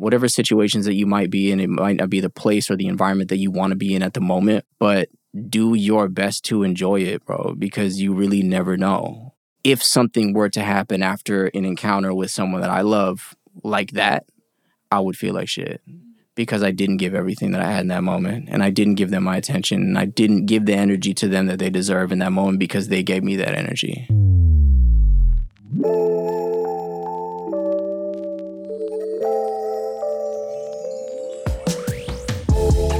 whatever situations that you might be in, it might not be the place or the environment that you want to be in at the moment, but do your best to enjoy it, bro, because you really never know. If something were to happen after an encounter with someone that I love like that, I would feel like shit because I didn't give everything that I had in that moment and I didn't give them my attention and I didn't give the energy to them that they deserve in that moment because they gave me that energy.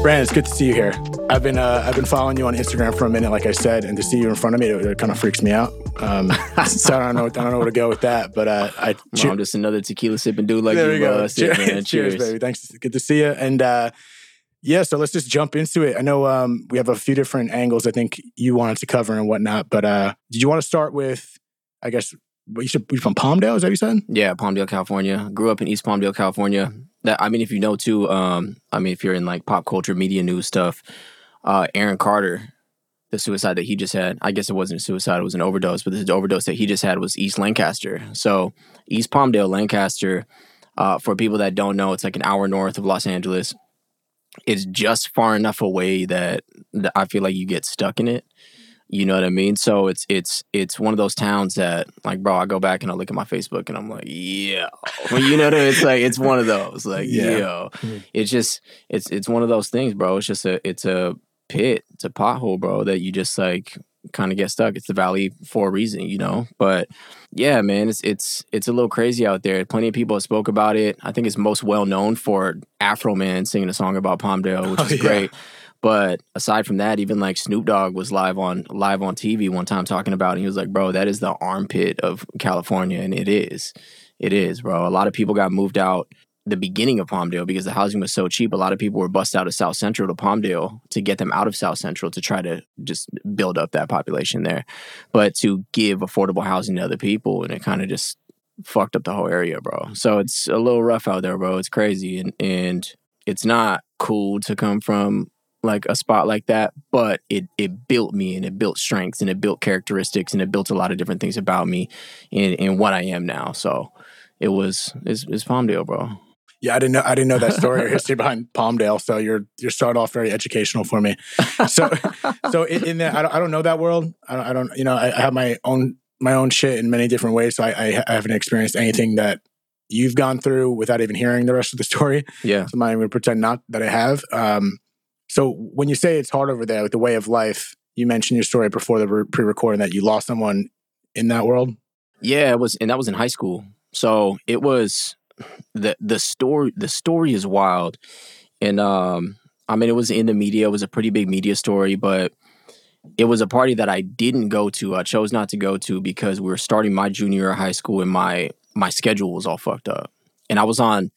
Brandon, it's good to see you here. I've been uh, I've been following you on Instagram for a minute, like I said, and to see you in front of me, it, it kind of freaks me out. Um, so I don't know I don't know where to go with that, but uh, I I'm just another tequila sipping dude like there you. Uh, Cheers, cheers, cheers, baby. Thanks. Good to see you. And uh, yeah, so let's just jump into it. I know um, we have a few different angles I think you wanted to cover and whatnot, but uh, did you want to start with, I guess, you should be from Palmdale? Is that what you said? Yeah, Palmdale, California. Grew up in East Palmdale, California. That I mean, if you know too, um, I mean, if you're in like pop culture, media news stuff, uh, Aaron Carter, the suicide that he just had. I guess it wasn't a suicide; it was an overdose. But the overdose that he just had was East Lancaster. So East Palmdale, Lancaster. Uh, for people that don't know, it's like an hour north of Los Angeles. It's just far enough away that, that I feel like you get stuck in it. You know what I mean? So it's it's it's one of those towns that like, bro, I go back and I look at my Facebook and I'm like, yeah, well, you know what I mean? It's like it's one of those like, Yeah. yo, mm-hmm. it's just it's it's one of those things, bro. It's just a it's a pit, it's a pothole, bro, that you just like kind of get stuck. It's the valley for a reason, you know. But yeah, man, it's it's it's a little crazy out there. Plenty of people have spoke about it. I think it's most well known for Afroman singing a song about Palmdale, which Oh, is yeah. great. But aside from that, even like Snoop Dogg was live on live on TV one time talking about it. He was like, "Bro, that is the armpit of California," and it is, it is, bro. A lot of people got moved out the beginning of Palmdale because the housing was so cheap. A lot of people were bussed out of South Central to Palmdale to get them out of South Central to try to just build up that population there, but to give affordable housing to other people, and it kind of just fucked up the whole area, bro. So it's a little rough out there, bro. It's crazy, and and it's not cool to come from like a spot like that, but it it built me and it built strengths and it built characteristics and it built a lot of different things about me and, and what I am now. So it was it's, it's Palmdale, bro. Yeah, I didn't know I didn't know that story or history behind Palmdale. So you're you're started off very educational for me. So so in, in that I don't, I don't know that world. I don't, I don't you know I, I have my own my own shit in many different ways. So I, I, haven't experienced anything that you've gone through without even hearing the rest of the story. Yeah. So I'm not even gonna pretend not that I have. Um, so when you say it's hard over there with the way of life, you mentioned your story before the pre-recording that you lost someone in that world. Yeah, it was, and that was in high school. So it was the the story. The story is wild, and um, I mean, it was in the media. It was a pretty big media story, but it was a party that I didn't go to. I chose not to go to because we were starting my junior high school, and my my schedule was all fucked up. And I was on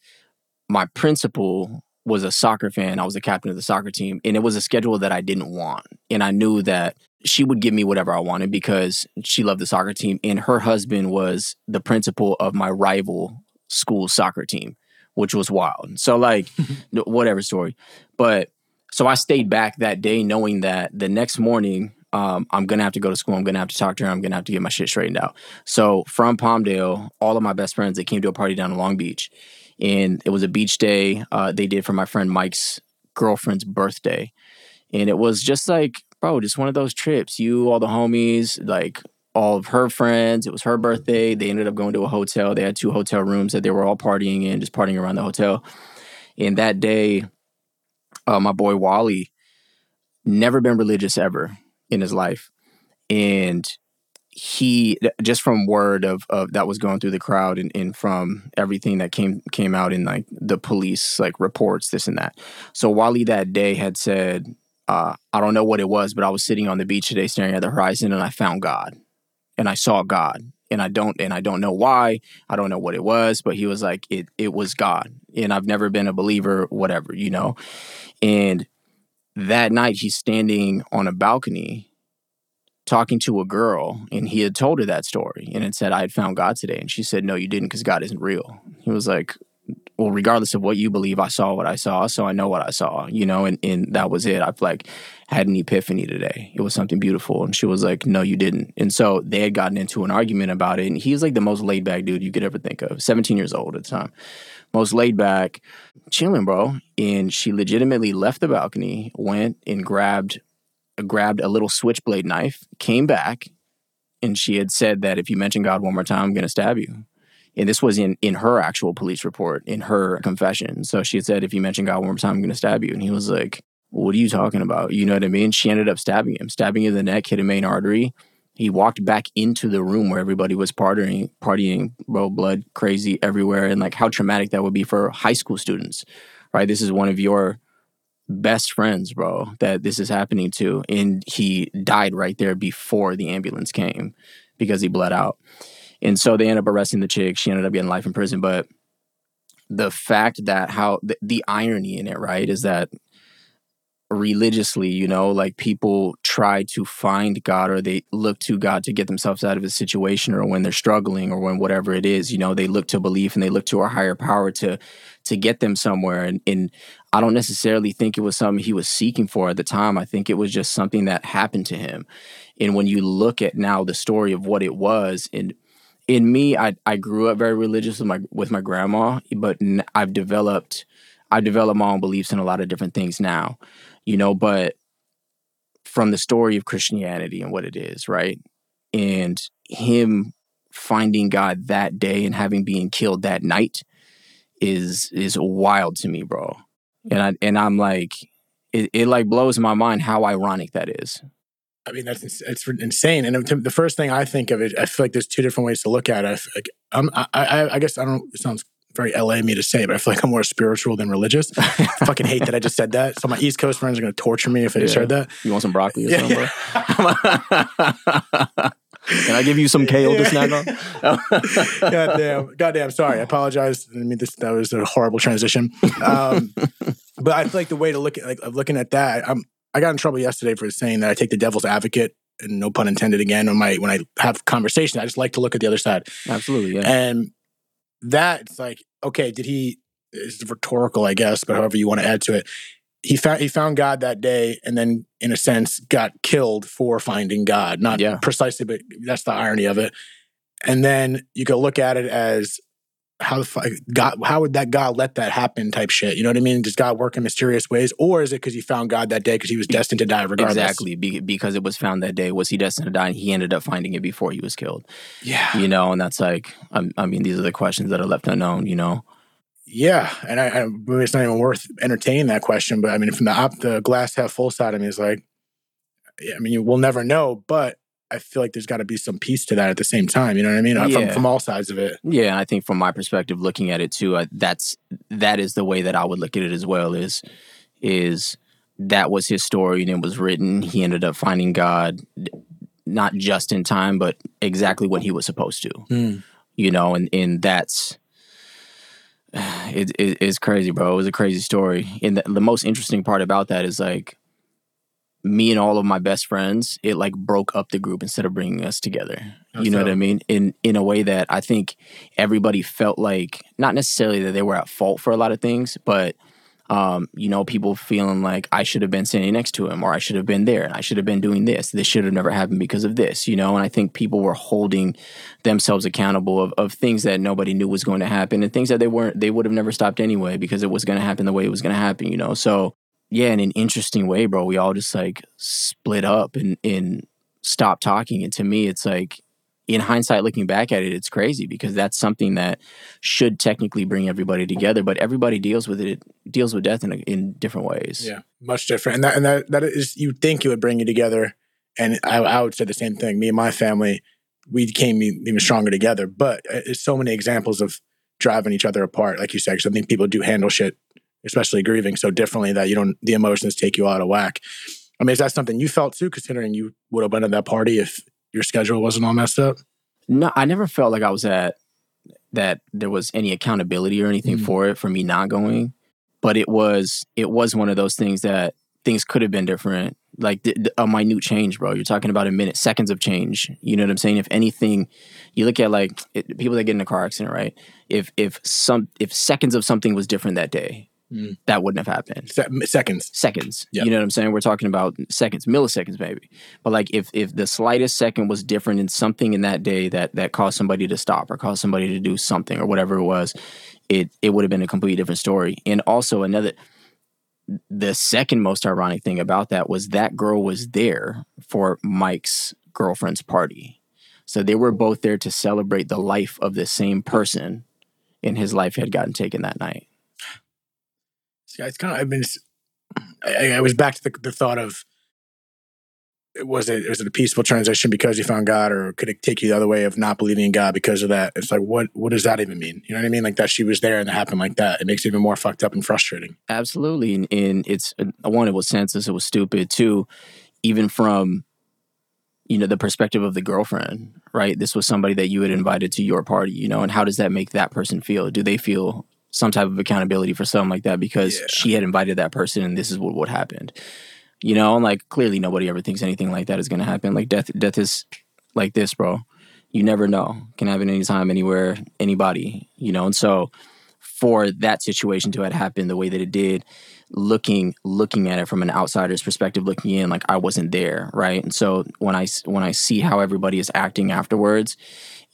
my principal was a soccer fan. I was the captain of the soccer team, and it was a schedule that I didn't want. And I knew that she would give me whatever I wanted because she loved the soccer team, and her husband was the principal of my rival school soccer team, which was wild. So like, whatever story, but so I stayed back that day, knowing that the next morning. Um, I'm gonna have to go to school. I'm gonna have to talk to her. I'm gonna have to get my shit straightened out. So from Palmdale, all of my best friends they came to a party down in Long Beach, and it was a beach day. Uh, they did for my friend Mike's girlfriend's birthday, and it was just like, bro, just one of those trips. You, all the homies, like all of her friends. It was her birthday. They ended up going to a hotel. They had two hotel rooms that they were all partying in, just partying around the hotel. And that day, uh, my boy Wally, never been religious ever in his life, and he just from word of, of that was going through the crowd and, and from everything that came came out in like the police like reports this and that. So wally that day had said uh, i don't know what it was but i was sitting on the beach today staring at the horizon and i found god. And i saw god. And i don't and i don't know why. I don't know what it was but he was like it it was god. And i've never been a believer whatever you know? And that night he's standing on a balcony talking to a girl and he had told her that story and it said I had found God today and she said no you didn't because God isn't real. He was like well, regardless of what you believe, I saw what I saw, so I know what I saw, you know, and, and that was it. I've like had an epiphany today. It was something beautiful. And she was like, No, you didn't. And so they had gotten into an argument about it. And he's like the most laid back dude you could ever think of, 17 years old at the time. Most laid back, chilling, bro. And she legitimately left the balcony, went and grabbed grabbed a little switchblade knife, came back, and she had said that if you mention God one more time, I'm gonna stab you. And this was in in her actual police report in her confession. So she had said if you mention god one more time i'm going to stab you. And he was like what are you talking about? You know what i mean? She ended up stabbing him stabbing him in the neck hit a main artery. He walked back into the room where everybody was partying partying bro blood crazy everywhere. And like how traumatic that would be for high school students right? This is one of your best friends bro that this is happening to and he died right there before the ambulance came because he bled out and so they ended up arresting the chick. She ended up getting life in prison. But the fact that how the, the irony in it, right, is that religiously, you know, like people try to find God or they look to God to get themselves out of a situation or when they're struggling or when whatever it is, you know, they look to belief and they look to a higher power to to get them somewhere. And, and I don't necessarily think it was something he was seeking for at the time. I think it was just something that happened to him. And when you look at now the story of what it was and in me, I I grew up very religious with my with my grandma, but I've developed I've developed my own beliefs in a lot of different things now, you know. But from the story of Christianity and what it is, right, and him finding God that day and having being killed that night is is wild to me, bro. And I and I'm like, it, it like blows my mind how ironic that is. I mean, that's it's insane. And um, the first thing I think of it, I feel like there's two different ways to look at it. I, like, um, I'm, I, I guess I don't. It sounds very LA me to say, but I feel like I'm more spiritual than religious. I fucking hate that I just said that. So my East Coast friends are going to torture me if I just heard that. You want some broccoli or yeah, something, yeah. Can I give you some kale to snack on? God damn. God damn. Sorry. I apologize. I mean, this, that was a horrible transition. Um, but I feel like the way to look at, like, looking at that, I'm, I got in trouble yesterday for saying that I take the devil's advocate, and no pun intended again, when my when I have conversations, I just like to look at the other side. Absolutely, yeah. And that's like, okay, did he? It's rhetorical, I guess, but however you want to add to it, he found he found God that day, and then in a sense got killed for finding God. Not yeah. precisely, but that's the irony of it. And then you could look at it as how the fuck God, how would that God let that happen type shit? You know what I mean? Does God work in mysterious ways, or is it because he found God that day because he was destined to die regardless? Exactly, Be- because it was found that day. Was he destined to die? And he ended up finding it before he was killed. Yeah, you know, and that's like, I, I mean, these are the questions that are left unknown. You know. Yeah, and I, I it's not even worth entertaining that question. But I mean, from the op, the glass half full side, of me is like, I mean, we'll never know, but I feel like there's got to be some piece to that at the same time. You know what I mean? Yeah. From, from all sides of it. Yeah, I think from my perspective, looking at it too, uh, that's that is the way that I would look at it as well. Is is that was his story and it was written. He ended up finding God not just in time, but exactly when he was supposed to. Mm. You know, and and that's it, it, it's crazy, bro. It was a crazy story. And the, the most interesting part about that is like me and all of my best friends, it like broke up the group instead of bringing us together. That's you know what I mean? In in a way that I think everybody felt like not necessarily that they were at fault for a lot of things, but um, you know, people feeling like I should have been standing next to him or I should have been there and I should have been doing this. This should have never happened because of this, you know? And I think people were holding themselves accountable of, of things that nobody knew was going to happen and things that they weren't, they would have never stopped anyway because it was going to happen the way it was going to happen, you know? So yeah, in an interesting way, bro. We all just like split up and and stop talking. And to me, it's like in hindsight, looking back at it, it's crazy because that's something that should technically bring everybody together, but everybody deals with it, deals with death in in different ways. Yeah, much different. And that and that that is you think it would bring you together, and I, I would say the same thing. Me and my family, we became even stronger together. But uh, it's so many examples of driving each other apart, like you said. Because I think people do handle shit especially grieving so differently that you don't the emotions take you out of whack. I mean, is that something you felt too, considering you would have been at that party if your schedule wasn't all messed up? No, I never felt like I was at that there was any accountability or anything mm-hmm. for it for me not going. But it was it was one of those things that things could have been different. like th- th- a minute change, bro. You're talking about a minute, seconds of change. You know what I'm saying? If anything, you look at like it, people that get in a car accident, right? If if some if seconds of something was different that day, Mm. that wouldn't have happened. Se- seconds. Seconds. Yeah. You know what I'm saying? We're talking about seconds, milliseconds, maybe. But like if if the slightest second was different in something in that day that that caused somebody to stop or caused somebody to do something or whatever it was, it it would have been a completely different story. And also another the second most ironic thing about that was that girl was there for Mike's girlfriend's party. So they were both there to celebrate the life of the same person, and his life had gotten taken that night. Yeah, it's kind of. I mean, it's, I, I was back to the, the thought of was it was it a peaceful transition because you found God, or could it take you the other way of not believing in God because of that? It's like what what does that even mean? You know what I mean? Like that she was there and it happened like that. It makes it even more fucked up and frustrating. Absolutely, and, and it's one, it was senseless, it was stupid. Two, even from you know the perspective of the girlfriend, right? This was somebody that you had invited to your party, you know, and how does that make that person feel? Do they feel some type of accountability for something like that because Yeah. she had invited that person and this is what what happened? You know, and like clearly nobody ever thinks anything like that is going to happen. Like death, death is like this, bro. You never know. Can happen anytime, anywhere, anybody. You know, and so for that situation to have happened the way that it did, looking looking at it from an outsider's perspective, looking in, like I wasn't there, right? And so when I when I see how everybody is acting afterwards,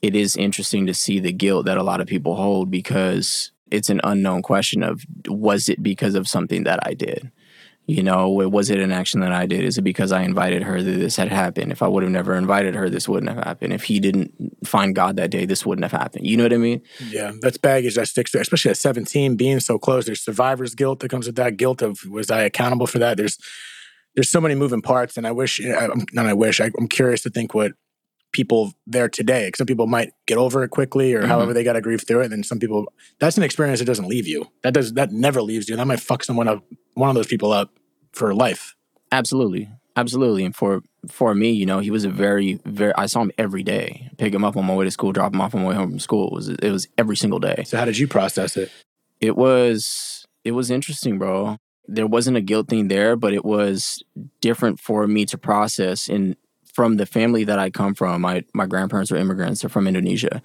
it is interesting to see the guilt that a lot of people hold because it's an unknown question of was it because of something that I did? You know, was it an action that I did? Is it because I invited her that this had happened? If I would have never invited her, this wouldn't have happened. If he didn't find God that day, this wouldn't have happened. You know what I mean? Yeah, that's baggage that sticks there, especially at 17, being so close. There's survivor's guilt that comes with that guilt of was I accountable for that? There's there's so many moving parts, and I wish, I'm, not I wish, I, I'm curious to think what people there today. some people might get over it quickly, or Mhm. however they got to grieve through it. And then some people, that's an experience that doesn't leave you. That does that never leaves you. That might fuck someone up, one of those people up for life. Absolutely, absolutely. And for for me, you know, he was a very, very. I saw him every day. Pick him up on my way to school, drop him off on my way home from school. It was it was every single day. So how did you process it? It was it was interesting, bro. There wasn't a guilt thing there, but it was different for me to process. And from the family that I come from, my my grandparents were immigrants. They're from Indonesia.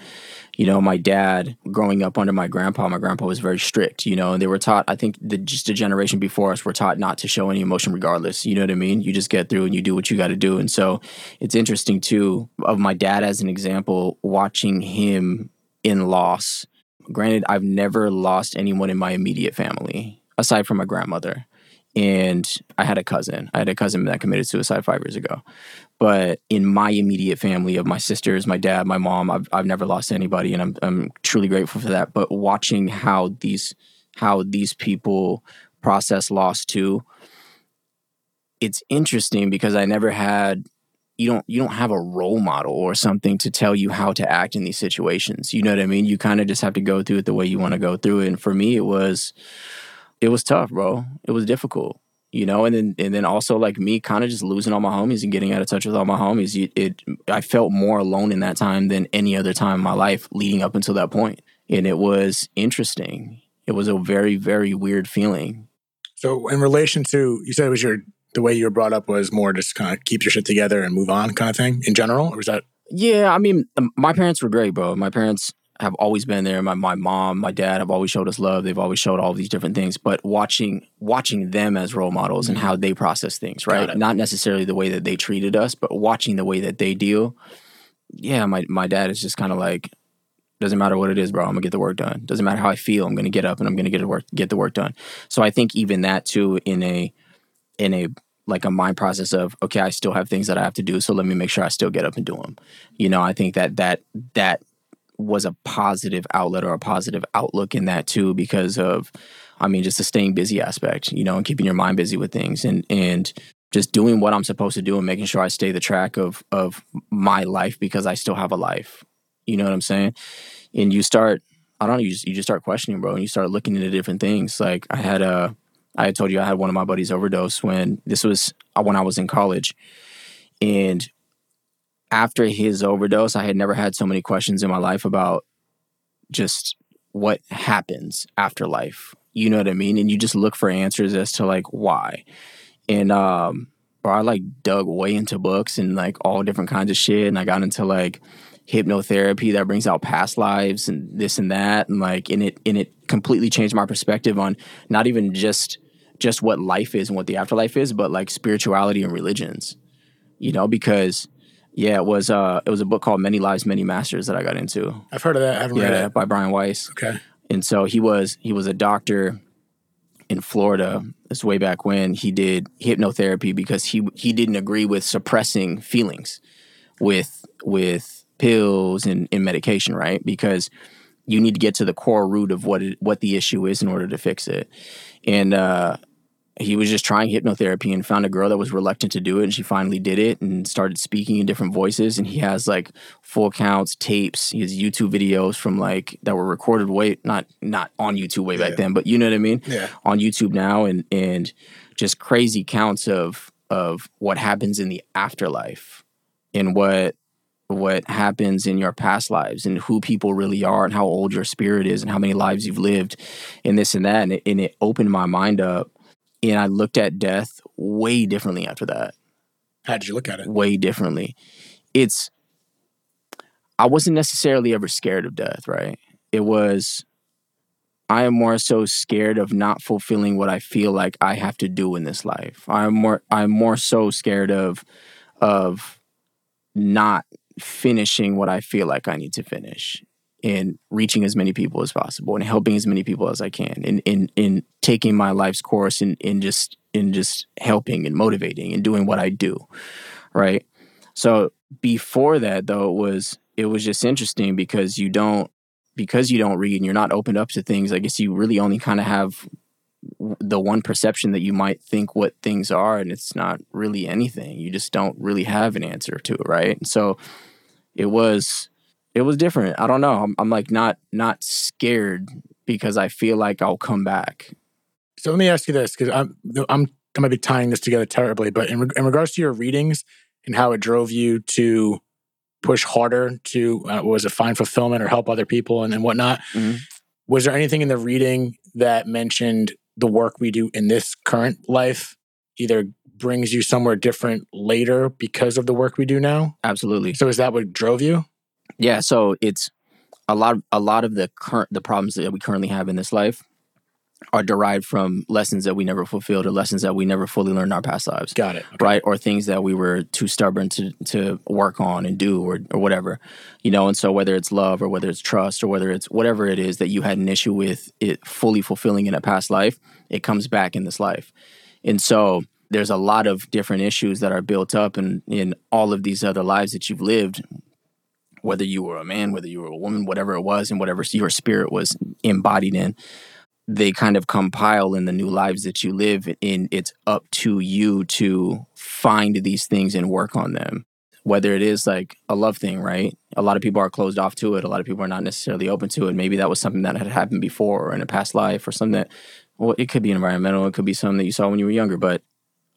You know, my dad growing up under my grandpa, my grandpa was very strict. You know, and they were taught. I think the just a generation before us were taught not to show any emotion, regardless. You know what I mean? You just get through and you do what you got to do. And so it's interesting too of my dad as an example, watching him in loss. Granted, I've never lost anyone in my immediate family aside from my grandmother. And I had a cousin. I had a cousin that committed suicide five years ago. But in my immediate family of my sisters, my dad, my mom, I've, I've never lost anybody, and I'm I'm truly grateful for that. But watching how these how these people process loss too, it's interesting because I never had you don't you don't have a role model or something to tell you how to act in these situations. You know what I mean? You kind of just have to go through it the way you want to go through it. And for me, it was it was tough, bro. It was difficult, you know. And then and then also like me, kind of just losing all my homies and getting out of touch with all my homies. It, it I felt more alone in that time than any other time in my life leading up until that point, and it was interesting. It was a very very weird feeling. So in relation to you said it was your the way you were brought up was more just kind of keep your shit together and move on kind of thing in general, or was that Yeah, I mean, my parents were great, bro. My parents have always been there. My my mom, my dad have always showed us love. They've always showed all these different things. But watching watching them as role models and mm-hmm. how they process things, right? Not necessarily the way that they treated us, but watching the way that they deal. Yeah, my my dad is just kind of like, doesn't matter what it is, bro. I'm gonna get the work done. Doesn't matter how I feel. I'm gonna get up and I'm gonna get work get the work done. So I think even that too, in a in a like a mind process of okay, I still have things that I have to do, so let me make sure I still get up and do them. You know, I think that that that was a positive outlet or a positive outlook in that too, because of, I mean, just the staying busy aspect, you know, and keeping your mind busy with things and and just doing what I'm supposed to do and making sure I stay the track of of my life because I still have a life. You know what I'm saying? And you start, I don't know, you just, you just start questioning, bro, and you start looking into different things. Like I had a, I told you I had one of my buddies overdose when this was uh, when I was in college, and after his overdose, I had never had so many questions in my life about just what happens after life. You know what I mean? And you just look for answers as to like why. And um or I like dug way into books and like all different kinds of shit. And I got into like hypnotherapy that brings out past lives and this and that. And like, and it, and it completely changed my perspective on not even just, just what life is and what the afterlife is, but like spirituality and religions, you know, because yeah, it was, uh, it was a book called Many Lives, Many Masters that I got into. I've heard of that. I haven't Yeah, read it. by Brian Weiss Okay. and so he was he was a doctor in Florida. This way back when he did hypnotherapy because he he didn't agree with suppressing feelings with with pills and, and medication, right? Because you need to get to the core root of what it, what the issue is in order to fix it. And uh, he was just trying hypnotherapy and found a girl that was reluctant to do it, and she finally did it and started speaking in different voices. And he has like full counts, tapes, he has YouTube videos from like that were recorded way not not on YouTube way Yeah. back then, but you know what I mean Yeah. on YouTube now, and and just crazy counts of of what happens in the afterlife and what what happens in your past lives and who people really are and how old your spirit is and how many lives you've lived and this and that and it, and it opened my mind up and I looked at death way differently after that How did you look at it? way differently. It's I wasn't necessarily ever scared of death, right? It was I am more so scared of not fulfilling what I feel like I have to do in this life. I'm more I'm more so scared of of not finishing what I feel like I need to finish and reaching as many people as possible and helping as many people as I can and in in taking my life's course and in just in just helping and motivating and doing what I do. Right. So before that though it was it was just interesting because you don't because you don't read and you're not opened up to things, I guess you really only kind of have the one perception that you might think what things are and it's not really anything. You just don't really have an answer to it, right? So it was it was different. I don't know. I'm, I'm like not not scared because I feel like I'll come back. So let me ask you this, because I'm I'm I might be tying this together terribly, but in, in regards to your readings and how it drove you to push harder to uh, was it find fulfillment or help other people and, and whatnot, Mhm. was there anything in the reading that mentioned the work we do in this current life either brings you somewhere different later because of the work we do now? Absolutely. So is that what drove you? Yeah, so it's a lot a lot of the current the problems that we currently have in this life are derived from lessons that we never fulfilled or lessons that we never fully learned in our past lives. Got it. right? Or things that we were too stubborn to to work on and do, or or whatever, you know. And so whether it's love or whether it's trust or whether it's whatever it is that you had an issue with it fully fulfilling in a past life, it comes back in this life. And so there's a lot of different issues that are built up in in all of these other lives that you've lived. Whether you were a man, whether you were a woman, whatever it was, and whatever your spirit was embodied in, they kind of compile in the new lives that you live in it's up to you to find these things and work on them. Whether it is like a love thing right? A lot of people are closed off to it. A lot of people are not necessarily open to it. Maybe that was something that had happened before or in a past life or something that well it could be environmental. It could be something that you saw when you were younger but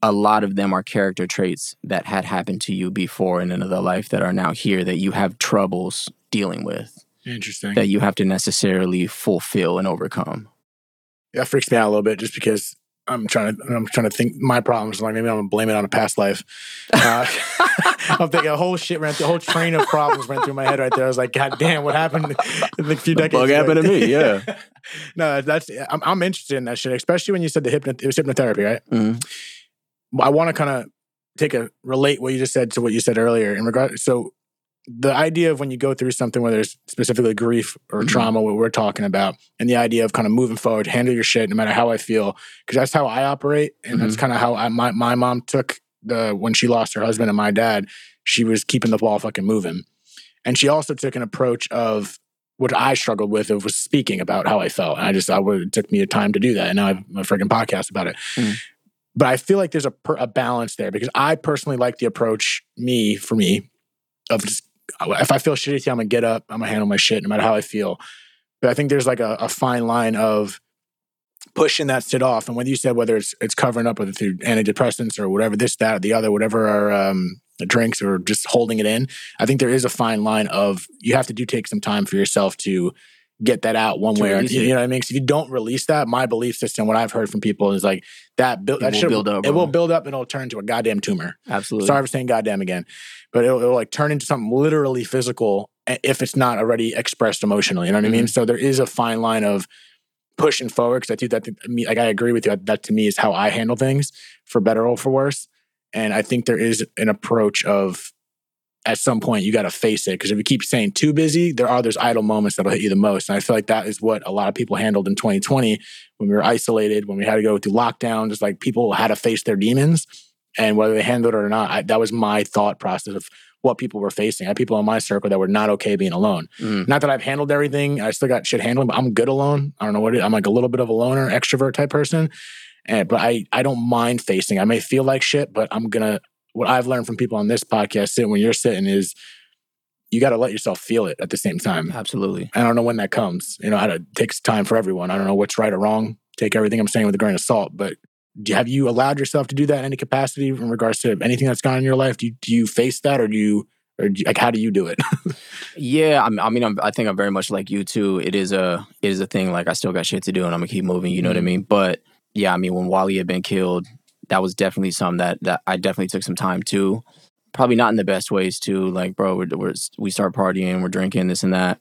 a lot of them are character traits that had happened to you before in another life that are now here that you have troubles dealing with Interesting. that you have to necessarily fulfill and overcome that freaks me out a little bit just because I'm trying to I'm trying to think my problems. Like maybe I'm gonna blame it on a past life. Uh, I'm thinking a whole shit ran through a whole train of problems ran through my head right there. I was like, God damn, what happened in the few decades? bug ago? happened to me, yeah. no, that's I'm, I'm interested in that shit, especially when you said the hypno it was hypnotherapy, right? Mhm. I want to kind of take a relate what you just said to what you said earlier in regard. So the idea of when you go through something, whether it's specifically grief or Mhm. trauma, what we're talking about, and the idea of kind of moving forward, handle your shit no matter how I feel, because that's how I operate, and that's kind of how I, my my mom took the when she lost her husband and my dad, she was keeping the ball fucking moving, and she also took an approach of what I struggled with of was speaking about how I felt. And I just I would it took me a time to do that, and now I have a freaking podcast about it. Mm. But I feel like there's a per, a balance there because I personally like the approach me for me of just if I feel shitty, I'm gonna get up, I'm gonna handle my shit no matter how I feel. But I think there's like a, a fine line of pushing that shit off. And whether you said whether it's it's covering up with through antidepressants or whatever, this, that, or the other, whatever are um, drinks or just holding it in, I think there is a fine line of you have to do take some time for yourself to get that out one To way or you know what I mean. 'Cause if you don't release that, my belief system, what I've heard from people is like that. Build, It that will build up, It will build up and it'll turn into a goddamn tumor. Absolutely. Sorry for saying goddamn again, but it'll, it'll like turn into something literally physical if it's not already expressed emotionally. You know what I mean? Mm-hmm. So there is a fine line of pushing forward because I think that to me, like I agree with you. That to me is how I handle things for better or for worse. And I think there is an approach of at some point you got to face it because if you keep saying too busy, there are those idle moments that'll hit you the most. And I feel like that is what a lot of people handled in 2020 when we were isolated, when we had to go through lockdown. Just like people had to face their demons, and whether they handled it or not, I, that was my thought process of what people were facing. I had people in my circle that were not okay being alone. Mm. Not that I've handled everything. I still got shit handling, but I'm good alone. I don't know what it, I'm like a little bit of a loner, extrovert type person. And but I I don't mind facing. I may feel like shit, but I'm gonna what I've learned from people on this podcast, sitting when you're sitting, is you got to let yourself feel it at the same time. Absolutely. I don't know when that comes. You know, it takes time for everyone. I don't know what's right or wrong. Take everything I'm saying with a grain of salt. But do, have you allowed yourself to do that in any capacity in regards to anything that's gone in your life? Do you, do you face that, or do you, or do you, like how do you do it? Yeah, I'm, I mean, I'm, I think I'm very much like you too. It is a it is a thing. Like I still got shit to do, and I'm gonna keep moving. You know what I Mhm. mean? But yeah, I mean, when Wally had been killed, that was definitely some that that I definitely took some time to. Probably not in the best ways too. Like, bro, we're, we're we start partying, we're drinking this and that.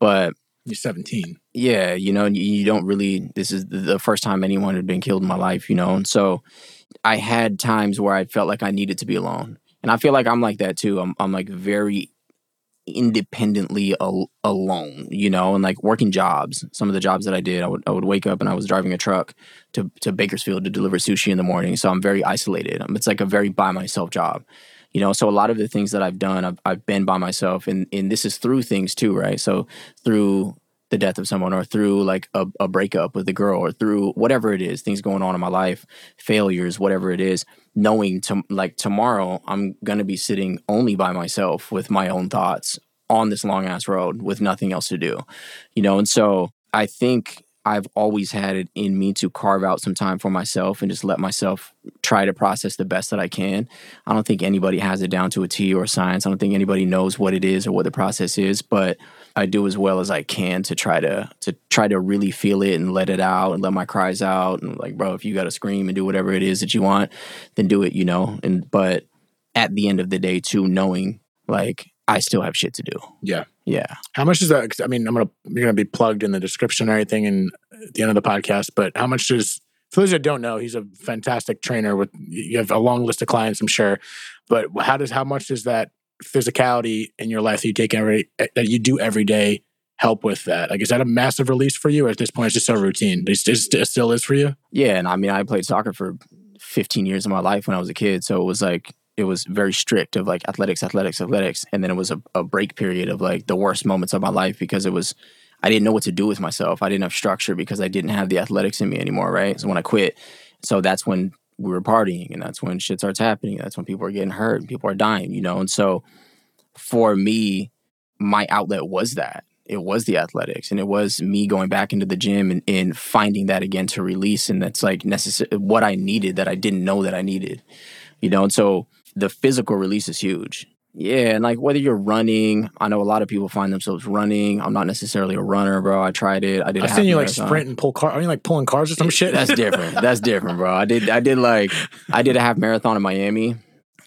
But You're 17. yeah, you know, you, you don't really. This is the first time anyone had been killed in my life, you know, and so I had times where I felt like I needed to be alone, and I feel like I'm like that too. I'm I'm like very independently al- alone, you know, and like working jobs. Some of the jobs that I did, I would I would wake up and I was driving a truck to to Bakersfield to deliver sushi in the morning. So I'm very isolated. Um, It's like a very by myself job. You know, so a lot of the things that I've done, I've, I've been by myself, and and this is through things too, right? So through the death of someone, or through like a, a breakup with a girl, or through whatever it is, things going on in my life, failures, whatever it is, knowing to like tomorrow I'm gonna be sitting only by myself with my own thoughts on this long ass road with nothing else to do, you know, and so I think I've always had it in me to carve out some time for myself and just let myself try to process the best that I can. I don't think anybody has it down to a T or a science. I don't think anybody knows what it is or what the process is, but I do as well as I can to try to to try to really feel it and let it out and let my cries out and like, bro, if you got to scream and do whatever it is that you want, then do it, you know. And but at the end of the day, too, knowing like I still have shit to do. Yeah. Yeah. How much is that? I mean, I'm gonna you're gonna be plugged in the description and everything, and at the end of the podcast. But how much does for those that don't know, he's a fantastic trainer with you have a long list of clients, I'm sure. But how does how much does that physicality in your life that you take every eh, that you do every day help with that? Like, is that a massive release for you, or at this point it's just so routine? It's, it still is for you. Yeah, and I mean, I played soccer for 15 years of my life when I was a kid, so it was like it was very strict of like athletics, athletics, athletics, and then it was a, a break period of like the worst moments of my life because it was I didn't know what to do with myself. I didn't have structure because I didn't have the athletics in me anymore, right? So when I quit, so that's when we were partying, and that's when shit starts happening. That's when people are getting hurt, and people are dying, you know. And so for me, my outlet was that it was the athletics and it was me going back into the gym and, and finding that again to release and that's like necessary what i needed that i didn't know that i needed you know and so the physical release is huge yeah and like whether you're running i know a lot of people find themselves running i'm not necessarily a runner bro i tried it i did I've half seen you like marathon. sprint and pull car. Are you like pulling cars or some shit? That's different. That's different, bro. I did I did like I did a half marathon in Miami.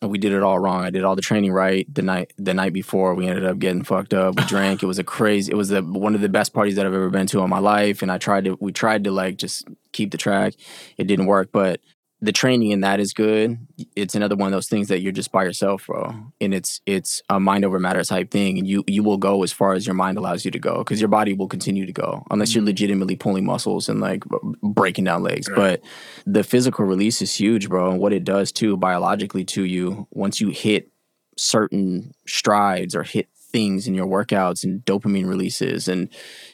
And we did it all wrong. I did all the training right the night the night before. We ended up getting fucked up. We drank. It was a crazy. It was the one of the best parties that I've ever been to in my life. And I tried to. We tried to like just keep the track. It didn't work, but the training in that is good. It's another one of those things that you're just by yourself, bro. And it's it's a mind over matter type thing, and you you will go as far as your mind allows you to go because your body will continue to go unless you're mm-hmm. legitimately pulling muscles and like breaking down legs. Right. But the physical release is huge, bro. And what it does too biologically to you once you hit certain strides or hit things in your workouts and dopamine releases and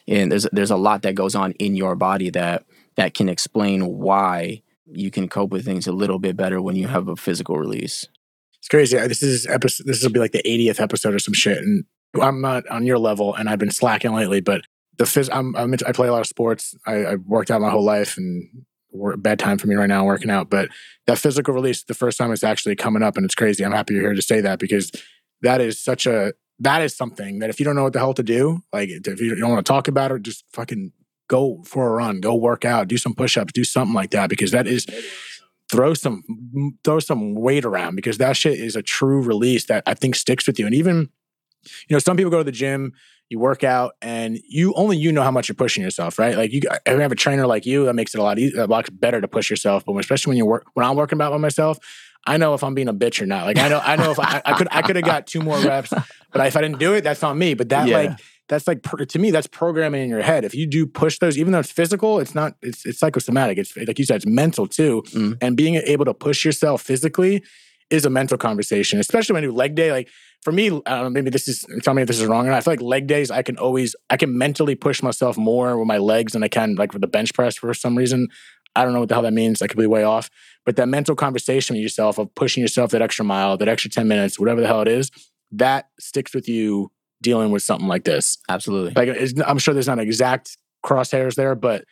and there's there's a lot that goes on in your body that that can explain why you can cope with things a little bit better when you have a physical release. It's crazy. Uh, this is episode. This will be like the 80th episode or some shit. And I'm not on your level, and I've been slacking lately. But the phys- I'm, I'm I play a lot of sports. I, I worked out my whole life, and bad time for me right now working out. But that physical release, the first time it's actually coming up, and it's crazy. I'm happy you're here to say that because that is such a that is something that if you don't know what the hell to do, like if you don't want to talk about it, just fucking go for a run, go work out, do some push-ups, do something like that because that is throw some throw some weight around because that shit is a true release that I think sticks with you. And even you know, some people go to the gym, you work out, and you only you know how much you're pushing yourself, right? Like you, have a trainer like you, that makes it a lot easier, a lot better to push yourself. But especially when you work, when I'm working out by myself, I know if I'm being a bitch or not. Like I know, I know if I, I could, I could have got two more reps, but if I didn't do it, that's on me. But that yeah. like that's like to me that's programming in your head. If you do push those even though it's physical it's not it's, it's psychosomatic. It's like you said it's mental too. Mm. and being able to push yourself physically is a mental conversation especially when you do leg day like for me I don't know, maybe this is tell me if this is wrong or not. I feel like leg days i can always i can mentally push myself more with my legs than i can like with the bench press for some reason. I don't know what the hell that means. I could be way off. But that mental conversation with yourself of pushing yourself that extra mile that extra 10 minutes whatever the hell it is that sticks with you dealing with something like this. Absolutely. Like I'm sure there's not exact crosshairs there, but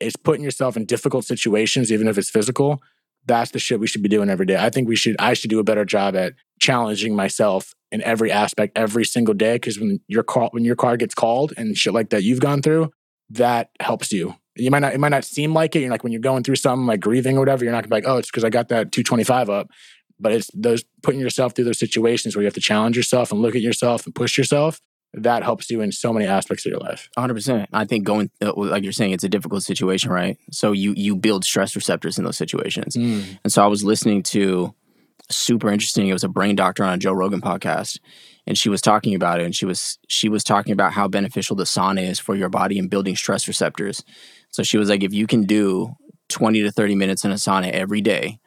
it's putting yourself in difficult situations, even if it's physical. That's the shit we should be doing every day. I think we should. I should do a better job at challenging myself in every aspect every single day. Because when your call, when your car gets called and shit like that you've gone through, that helps you. You might not. It might not seem like it. You're like when you're going through something like grieving or whatever. You're not gonna be like, oh, it's because I got that 225 up but it's those putting yourself through those situations where you have to challenge yourself and look at yourself and push yourself that helps you in so many aspects of your life. 100% i think going uh, like you're saying it's a difficult situation right? So you you build stress receptors in those situations. Mm. and so i was listening to super interesting it was a brain doctor on a joe rogan podcast and she was talking about it and she was she was talking about how beneficial the sauna is for your body and building stress receptors. So she was like if you can do 20 to 30 minutes in a sauna every day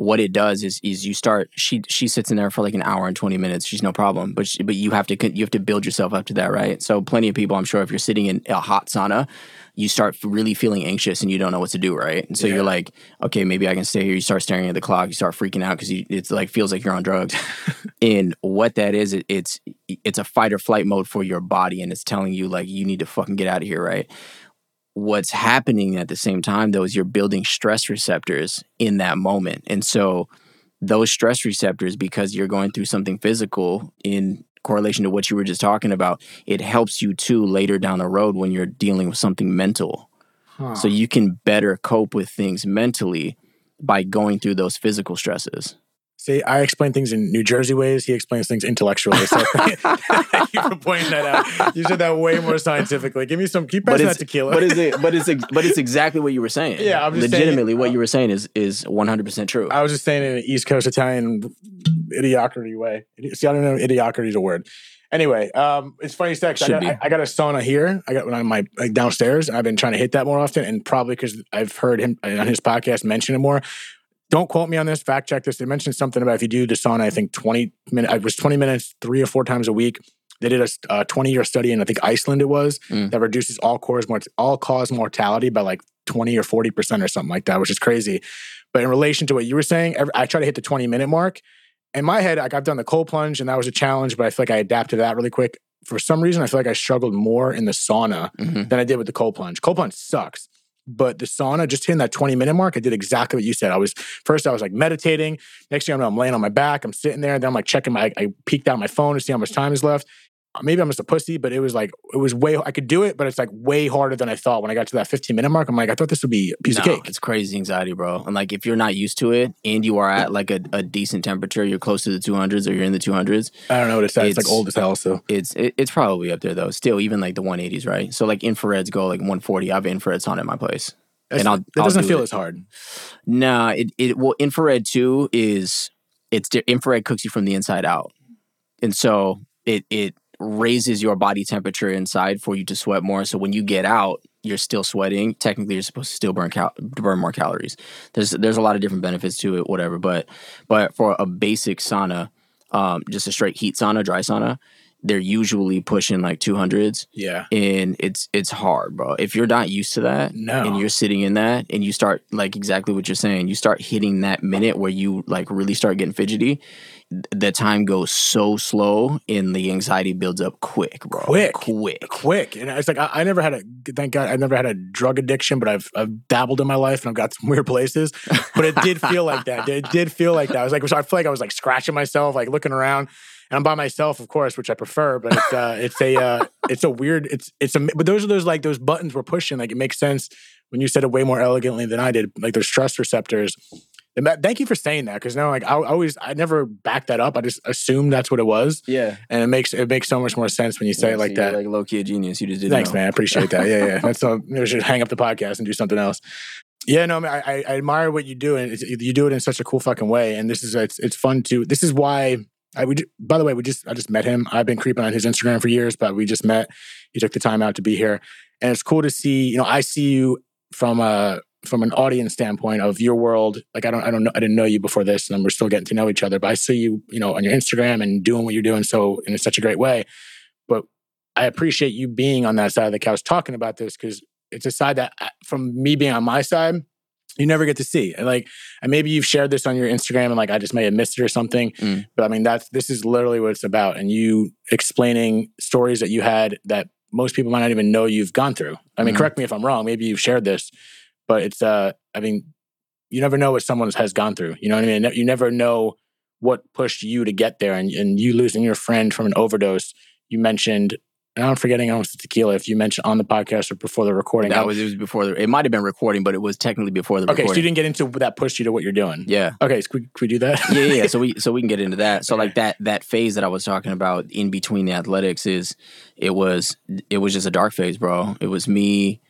what it does is is you start she she sits in there for like an hour and 20 minutes she's no problem but she, but you have to you have to build yourself up to that right? So plenty of people i'm sure if you're sitting in a hot sauna you start really feeling anxious and you don't know what to do right? And so yeah. you're like okay maybe i can stay here. You start staring at the clock you start freaking out because it's like feels like you're on drugs. And what that is it, it's it's a fight or flight mode for your body and it's telling you like you need to fucking get out of here right what's happening at the same time though is you're building stress receptors in that moment. And so those stress receptors because you're going through something physical in correlation to what you were just talking about it helps you too later down the road when you're dealing with something mental. Huh. so you can better cope with things mentally by going through those physical stresses See, I explain things in New Jersey ways. He explains things intellectually. So thank you for pointing that out. You said that way more scientifically. Give me some. Keep passing that tequila. but is it? But it's but it's exactly what you were saying. Yeah, I'm just legitimately saying, what you were saying is is 100 percent true. I was just saying in an East Coast Italian idiocracy way. See, I don't know. If idiocracy is a word. Anyway, um, it's funny sex. I got, I, I got, a sauna here. I got one on my like downstairs. I've been trying to hit that more often, and probably because I've heard him on his podcast mention it more don't quote me on this. Fact check this. They mentioned something about if you do the sauna, I think 20 minutes, it was 20 minutes three or four times a week. They did a 20 year study in, I think, Iceland it was, mm. that reduces all cause, all cause mortality by like 20 or 40% or something like that, which is crazy. But in relation to what you were saying, I try to hit the 20 minute mark. In my head, like I've done the cold plunge and that was a challenge, but I feel like I adapted to that really quick. For some reason, I feel like I struggled more in the sauna mm-hmm. than I did with the cold plunge. Cold plunge sucks. But the sauna, just hitting that 20 minute mark, I did exactly what you said. I was first, I was like meditating. Next thing I know, I'm laying on my back, I'm sitting there. And then I'm like checking my, I peeked out my phone to see how much time is left maybe I'm just a pussy, but it was like it was way I could do it, but it's like way harder than I thought. When I got to that 15 minute mark, I'm like, I thought this would be a piece no, of cake. It's crazy anxiety, bro. And like if you're not used to it and you are at like a, a decent temperature, you're close to the 200s or you're in the 200s. I don't know what it's at. It's, it's like old as hell. So it's it, it's probably up there though. Still, even like the 180s, right? So like infrareds go like 140. I have infrareds on at my place. and I'll, it doesn't I'll feel it. as hard. Nah, it it well infrared too is it's infrared cooks you from the inside out, and so it it raises your body temperature inside for you to sweat more. So when you get out, you're still sweating. Technically, you're supposed to still burn cal- burn more calories. There's there's a lot of different benefits to it, whatever. But but for a basic sauna, um, just a straight heat sauna, dry sauna, they're usually pushing like 200s. Yeah. And it's it's hard, bro. If you're not used to that no. and you're sitting in that and you start like exactly what you're saying, you start hitting that minute where you like really start getting fidgety, the time goes so slow and the anxiety builds up quick, bro. Quick. Quick. Quick. And it's like I, I never had a thank God I never had a drug addiction, but I've I've dabbled in my life and I've got some weird places. But it did feel like that. It did feel like that. I was like so I feel like I was like scratching myself, like looking around and I'm by myself, of course, which I prefer. But it's uh, it's a uh, it's a weird. It's it's a. But those are those like those buttons we're pushing. Like it makes sense when you said it way more elegantly than I did. Like those stress receptors. And that, thank you for saying that because now, like I always, I never back that up. I just assumed that's what it was, Yeah. and it makes it makes so much more sense when you say Yeah, it like so you're that. Like low key a genius. You just didn't. Thanks, know. man. I appreciate that. Yeah, yeah. That's all. Maybe I should hang up the podcast and do something else. Yeah, no, I, mean, I, I I admire what you do, and it's, you do it in such a cool fucking way. And this is it's it's fun to. This is why I would. By the way, we just I just met him. I've been creeping on his Instagram for years, but we just met. He took the time out to be here, and it's cool to see. You know, I see you from a from an audience standpoint of your world. Like I don't I don't know I didn't know you before this, and we're still getting to know each other. But I see you, you know, on your Instagram and doing what you're doing so in such a great way. But I appreciate you being on that side of the couch talking about this because it's a side that, from me being on my side, you never get to see. And like, and maybe you've shared this on your Instagram, and like I just may have missed it or something. Mm. But I mean, that's this is literally what it's about, and you explaining stories that you had that most people might not even know you've gone through. I mean, Mhm. correct me if I'm wrong. Maybe you've shared this, but it's uh, I mean, you never know what someone has gone through. You know what I mean? You never know what pushed you to get there, and and you losing your friend from an overdose. You mentioned. And I'm forgetting almost the tequila. If you mentioned on the podcast or before the recording, That was it was before the. It might have been recording, but it was technically before the okay. So you didn't get into that pushed you to what you're doing. yeah. Okay, so we- we do that? yeah, yeah. yeah. So we so we can get into that. So Okay. like that that phase that I was talking about in between the athletics is it was it was just a dark phase, bro. It was me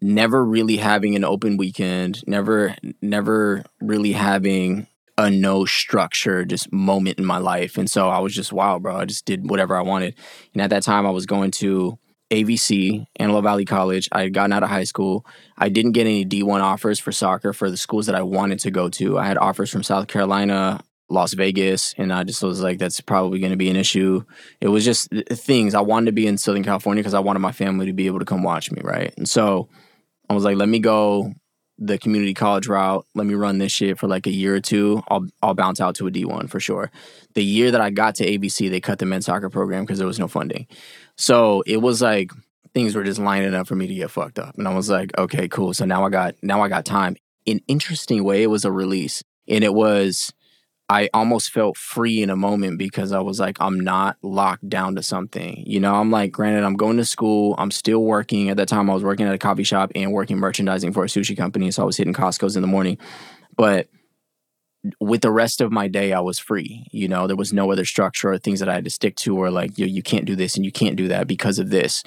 never really having an open weekend, never never really having a no structure just moment in my life. And so I was just wild, bro. I just did whatever I wanted. And at that time I was going to AVC, Antelope Valley College. I had gotten out of high school. I didn't get any D1 offers for soccer for the schools that I wanted to go to. I had offers from South Carolina, Las Vegas, and I just was like, that's probably going to be an issue. It was just th- things. I wanted to be in Southern California because I wanted my family to be able to come watch me, right? And so I was like, let me go the community college route. Let me run this shit for like a year or two. I'll I'll bounce out to a D1 for sure. The year that I got to AVC, they cut the men's soccer program because there was no funding. So it was like things were just lining up for me to get fucked up. And I was like, okay, cool. So now I got now I got time. In interesting way, it was a release. And it was I almost felt free in a moment because I was like, I'm not locked down to something. You know, I'm like, granted, I'm going to school. I'm still working. At that time, I was working at a coffee shop and working merchandising for a sushi company. So I was hitting Costco's in the morning. But with the rest of my day, I was free. You know, there was no other structure or things that I had to stick to or like, you, you can't do this and you can't do that because of this.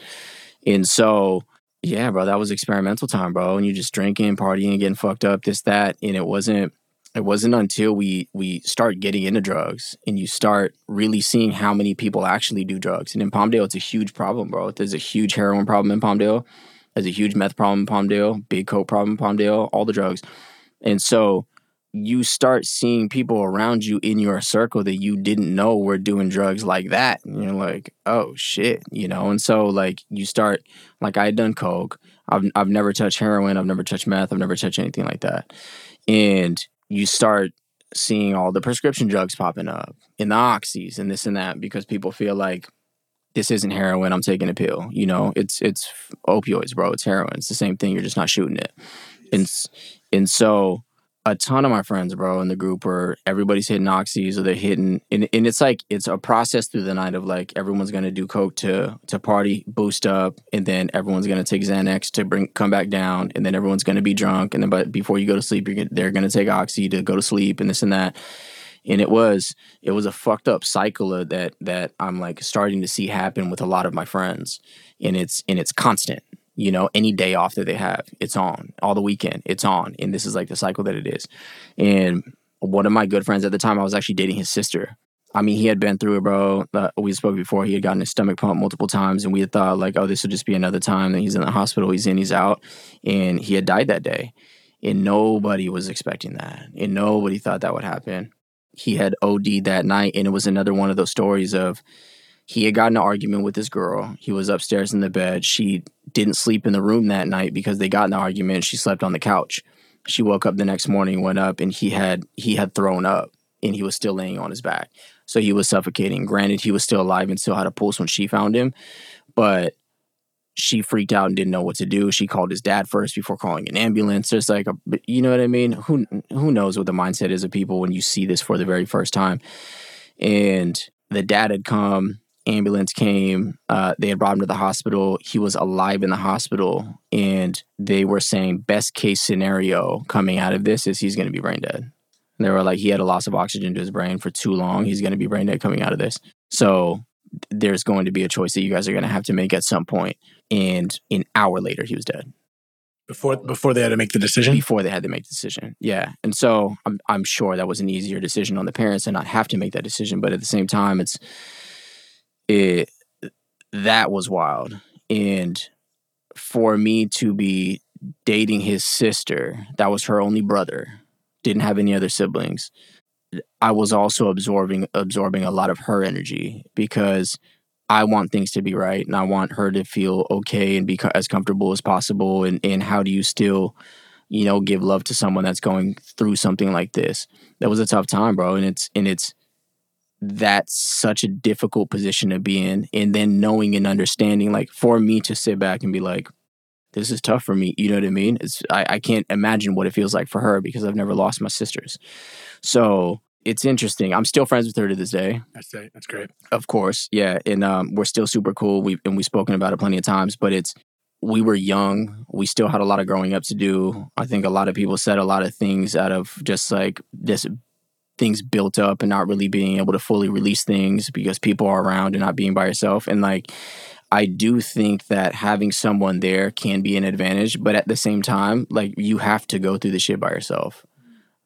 And so, yeah, bro, that was experimental time, bro. And you just drinking, partying, getting fucked up, this, that. And it wasn't it wasn't until we we start getting into drugs and you start really seeing how many people actually do drugs. And in Palmdale, it's a huge problem, bro. There's a huge heroin problem in Palmdale. There's a huge meth problem in Palmdale, big coke problem in Palmdale, all the drugs. And so you start seeing people around you in your circle that you didn't know were doing drugs like that. And you're like, oh shit, you know? And so like you start like I had done coke. I've I've never touched heroin, I've never touched meth, I've never touched anything like that. And you start seeing all the prescription drugs popping up and the oxys and this and that because people feel like this isn't heroin, I'm taking a pill. You know, it's it's opioids, bro. It's heroin. It's the same thing. You're just not shooting it. And and so a ton of my friends, bro, in the group were everybody's hitting oxys or they're hitting and, and it's like it's a process through the night of like everyone's gonna do coke to to party, boost up, and then everyone's gonna take Xanax to bring come back down, and then everyone's gonna be drunk, and then but before you go to sleep, you're they're gonna take oxy to go to sleep and this and that. And it was it was a fucked up cycle that that I'm like starting to see happen with a lot of my friends, and it's and it's constant you know any day off that they have it's on all the weekend it's on and this is like the cycle that it is. And one of my good friends at the time i was actually dating his sister. I mean he had been through it bro. Uh, we spoke before. He had gotten his stomach pumped multiple times and we had thought like oh this will just be another time that he's in the hospital he's in he's out. And he had died that day and nobody was expecting that and nobody thought that would happen. He had OD'd that night and it was another one of those stories of he had gotten an argument with this girl. He was upstairs in the bed. She didn't sleep in the room that night because they got in the argument. She slept on the couch. She woke up the next morning, went up, and he had he had thrown up and he was still laying on his back. So he was suffocating. Granted, he was still alive and still had a pulse when she found him, but she freaked out and didn't know what to do. She called his dad first before calling an ambulance. There's like a, you know what I mean? Who who knows what the mindset is of people when you see this for the very first time? And the dad had come, ambulance came, uh, they had brought him to the hospital. He was alive in the hospital, and they were saying best case scenario coming out of this is he's going to be brain dead. And they were like, he had a loss of oxygen to his brain for too long. He's going to be brain dead coming out of this. So there's going to be a choice that you guys are going to have to make at some point. And an hour later, he was dead before before they had to make the decision. before they had to make the decision. Yeah. And so I'm I'm sure that was an easier decision on the parents and not have to make that decision. But at the same time, it's it that was wild. And for me to be dating his sister, that was her only brother, didn't have any other siblings. I was also absorbing absorbing a lot of her energy because I want things to be right and I want her to feel okay and be co- as comfortable as possible. And, and how do you still, you know, give love to someone that's going through something like this? That was a tough time, bro. And it's, and it's, that's such a difficult position to be in. And then knowing and understanding, like for me to sit back and be like, this is tough for me. You know what I mean? It's, I, I can't imagine what it feels like for her because I've never lost my sisters. So it's interesting. I'm still friends with her to this day. That's it. That's great. Of course, yeah, and um, we're still super cool. We and we've spoken about it plenty of times. But it's we were young. We still had a lot of growing up to do. I think a lot of people said a lot of things out of just like this things built up and not really being able to fully release things because people are around and not being by yourself. And like I do think that having someone there can be an advantage, but at the same time, like you have to go through the shit by yourself.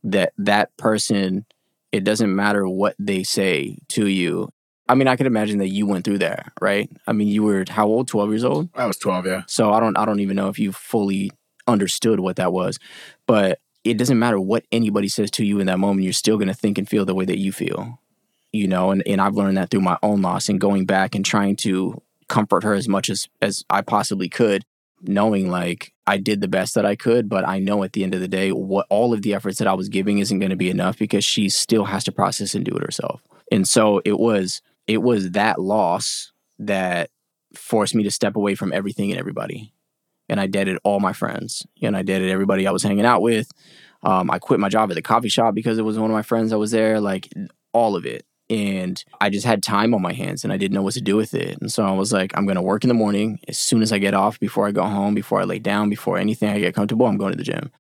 That that person it doesn't matter what they say to you. I mean, I could imagine that you went through that, right? I mean, you were how old? 12 years old? I was 12, yeah. So I don't I don't even know if you fully understood what that was. But it doesn't matter what anybody says to you in that moment, you're still gonna think and feel the way that you feel. You know, and, and I've learned that through my own loss and going back and trying to comfort her as much as as I possibly could knowing like I did the best that I could, but I know at the end of the day, what all of the efforts that I was giving isn't going to be enough because she still has to process and do it herself. And so it was it was that loss that forced me to step away from everything and everybody. And I dated all my friends. And I dated everybody I was hanging out with. Um, I quit my job at the coffee shop because it was one of my friends that was there. Like all of it and I just had time on my hands and I didn't know what to do with it. And so I was like, I'm going to work in the morning. As soon as I get off, before I go home, before I lay down, before anything I get comfortable, I'm going to the gym.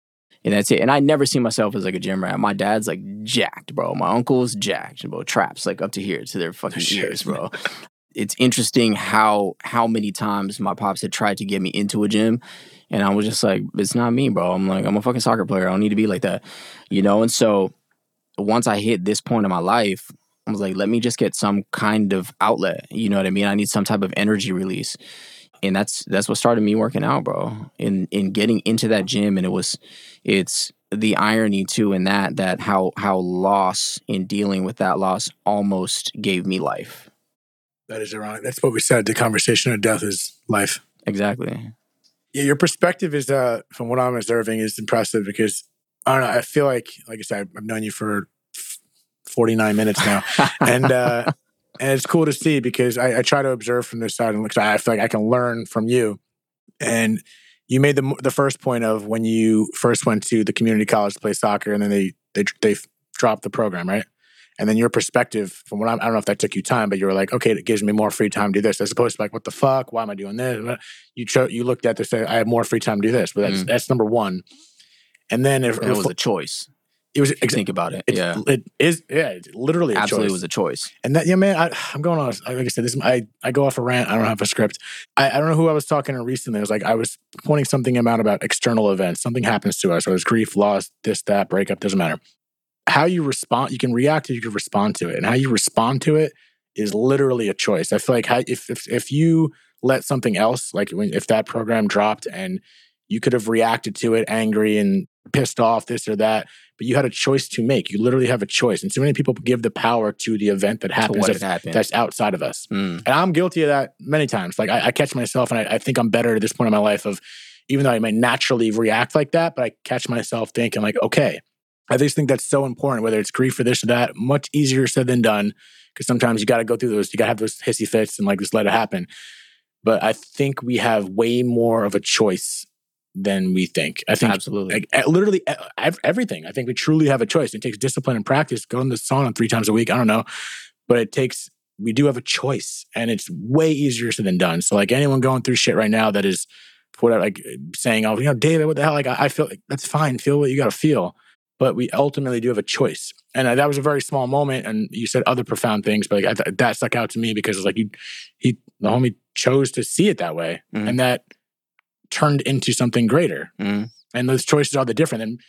And that's it. And I never see myself as like a gym rat. My dad's like jacked, bro. My uncle's jacked, bro. Traps like up to here to their fucking ears, bro. it's interesting how how many times my pops had tried to get me into a gym and I was just like, it's not me, bro. I'm like, I'm a fucking soccer player. I don't need to be like that. You know? And so once I hit this point in my life, I was like, let me just get some kind of outlet. You know what I mean? I need some type of energy release. And that's that's what started me working out, bro. In in getting into that gym and it was it's the irony too in that that how how loss in dealing with that loss almost gave me life. That is ironic. That's what we said. The conversation of death is life. Exactly. Yeah, your perspective is uh from what I'm observing is impressive because I don't know, I feel like like I said, I've known you for 49 minutes now. and uh, and it's cool to see because I, I, try to observe from this side and look. I feel like I can learn from you. And you made the the first point of when you first went to the community college to play soccer, and then they they they dropped the program, right? And then your perspective from what I'm, I don't know if that took you time, but you were like, okay, it gives me more free time to do this, as opposed to like, what the fuck? Why am I doing this? You cho- you looked at this, say, I have more free time to do this, but that's mm. that's number one. And then if and it was a choice. It was. Exa- think about it. yeah, it is. Yeah, it literally absolutely choice. was a choice. And that, yeah, man, I, am going on. Like I said, this. I I go off a rant. I don't have a script. I, I don't know who I was talking to recently. It was like I was pointing something out about external events. Something happens to us, whether it's grief, loss, this, that, breakup, doesn't matter. How you respond, you can react or you can respond to it, and how you respond to it is literally a choice. I feel like how, if if if you let something else, like when, if that program dropped and you could have reacted to it angry and pissed off, this or that, but you had a choice to make. You literally have a choice. And so many people give the power to the event that happens that's, happened. that's, outside of us. Mm. And I'm guilty of that many times. Like I, I catch myself and I, I, think I'm better at this point in my life of even though I might naturally react like that, but I catch myself thinking like, okay, I just think that's so important, whether it's grief or this or that, much easier said than done. Because sometimes you got to go through those, you got to have those hissy fits and like just let it happen. But I think we have way more of a choice than we think. I think absolutely, like, literally everything. I think we truly have a choice. It takes discipline and practice. Go in the sauna three times a week. I don't know, but it takes we do have a choice and it's way easier said than done. So like anyone going through shit right now that is whatever, like saying, oh, you know, David, what the hell? Like I, I feel like that's fine. Feel what you got to feel. But we ultimately do have a choice. And that was a very small moment. And you said other profound things, but like, I, that stuck out to me because it's like you, he, the homie chose to see it that way. Mhm. And that turned into something greater. Mhm. And those choices are the different. And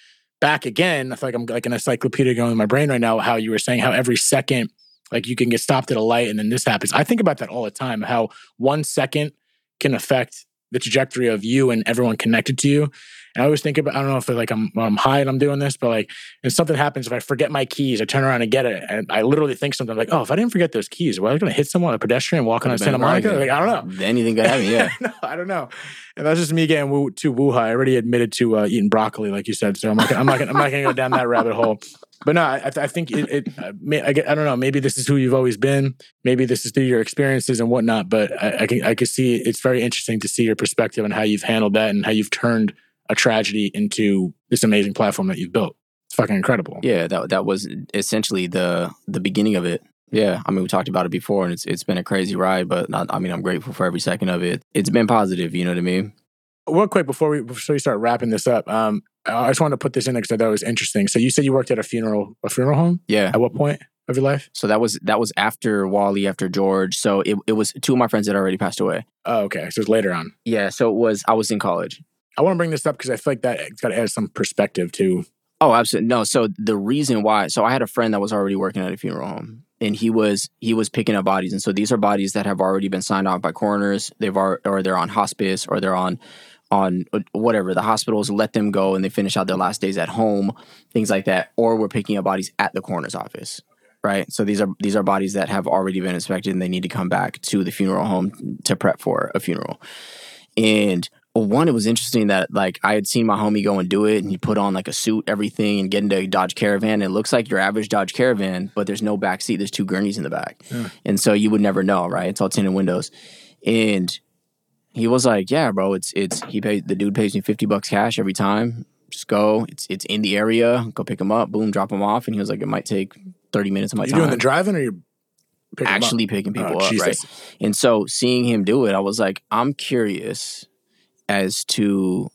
back again, I feel like I'm like an encyclopedia going in my brain right now, how you were saying how every second, like you can get stopped at a light and then this happens. I think about that all the time, how one second can affect the trajectory of you and everyone connected to you. And I always think about, I don't know if like I'm, I'm high and I'm doing this, but like, if something happens, if I forget my keys, I turn around and get it. And I literally think something like, oh, if I didn't forget those keys, was I going to hit someone, a pedestrian walking on Santa Monica? Like, I don't know. Anything could happen. Yeah. no, I don't know. And that's just me getting woo, too woo high. I already admitted to uh, eating broccoli, like you said. So I'm not, gonna, I'm not, gonna, I'm not going to go down that rabbit hole. But no, I, I think it. it uh, may, I, get- I don't know. Maybe this is who you've always been. Maybe this is through your experiences and whatnot. But I, I can I can see it's very interesting to see your perspective and how you've handled that and how you've turned a tragedy into this amazing platform that you've built. It's fucking incredible. Yeah, that that was essentially the the beginning of it. Yeah, I mean we talked about it before, and it's it's been a crazy ride, but not, I mean I'm grateful for every second of it. It's been positive, you know what I mean? Real quick before we before we start wrapping this up, um, I just wanted to put this in because I thought it was interesting. So you said you worked at a funeral a funeral home. Yeah. At what point of your life? So that was that was after Wally, after George. So it it was two of my friends that already passed away. Oh, okay. So it's later on. Yeah, so it was I was in college. I want to bring this up because I feel like that it's got to add some perspective to. Oh, absolutely. No, so the reason why so I had a friend that was already working at a funeral home and he was he was picking up bodies and so these are bodies that have already been signed off by coroners. They've are or they're on hospice or they're on on uh, whatever the hospitals let them go and they finish out their last days at home, things like that, or we're picking up bodies at the coroner's office. Right. So these are these are bodies that have already been inspected and they need to come back to the funeral home to prep for a funeral. And one, it was interesting that like I had seen my homie go and do it, and he put on like a suit, everything, and get into a Dodge Caravan. It looks like your average Dodge Caravan, but there's no back seat. There's two gurneys in the back, Yeah. and so you would never know, right? It's all tinted windows, and he was like, "Yeah, bro, it's it's he paid the dude pays me fifty bucks cash every time. Just go. It's it's in the area. Go pick him up. Boom, drop him off." And he was like, "It might take thirty minutes of my you time." doing the driving or you actually picking people Oh, up, Jesus. right? And so seeing him do it, I was like, I'm curious as to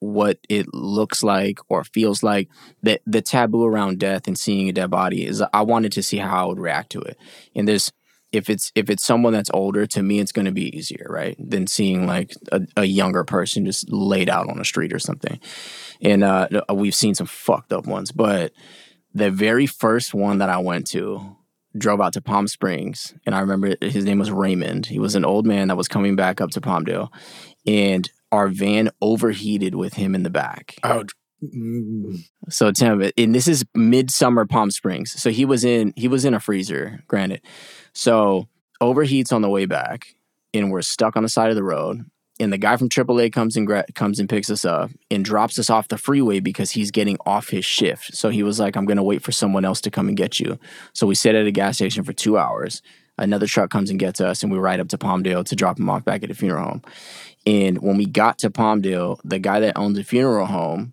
what it looks like or feels like. That the taboo around death and seeing a dead body is I wanted to see how I would react to it. And there's if it's if it's someone that's older, to me it's gonna be easier, right? Than seeing like a, a younger person just laid out on a street or something. And uh we've seen some fucked up ones, but the very first one that I went to drove out to Palm Springs, and I remember his name was Raymond. He was an old man that was coming back up to Palmdale, and our van overheated with him in the back. Oh, So Tim, and this is midsummer Palm Springs. So he was in he was in a freezer, granted. So overheats on the way back, and we're stuck on the side of the road. And the guy from AAA comes and gra- comes and picks us up and drops us off the freeway because he's getting off his shift. So he was like, "I'm gonna wait for someone else to come and get you." So we sit at a gas station for two hours. Another truck comes and gets us, and we ride up to Palmdale to drop him off back at the funeral home. And when we got to Palmdale, the guy that owns a funeral home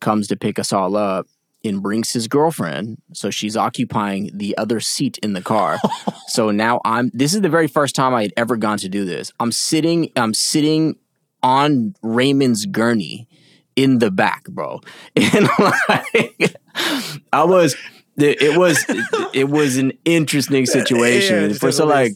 comes to pick us all up and brings his girlfriend. So she's occupying the other seat in the car. so now I'm this is the very first time I had ever gone to do this. I'm sitting, I'm sitting on Raymond's gurney in the back, bro. And like I was it was it was an interesting situation. For so like.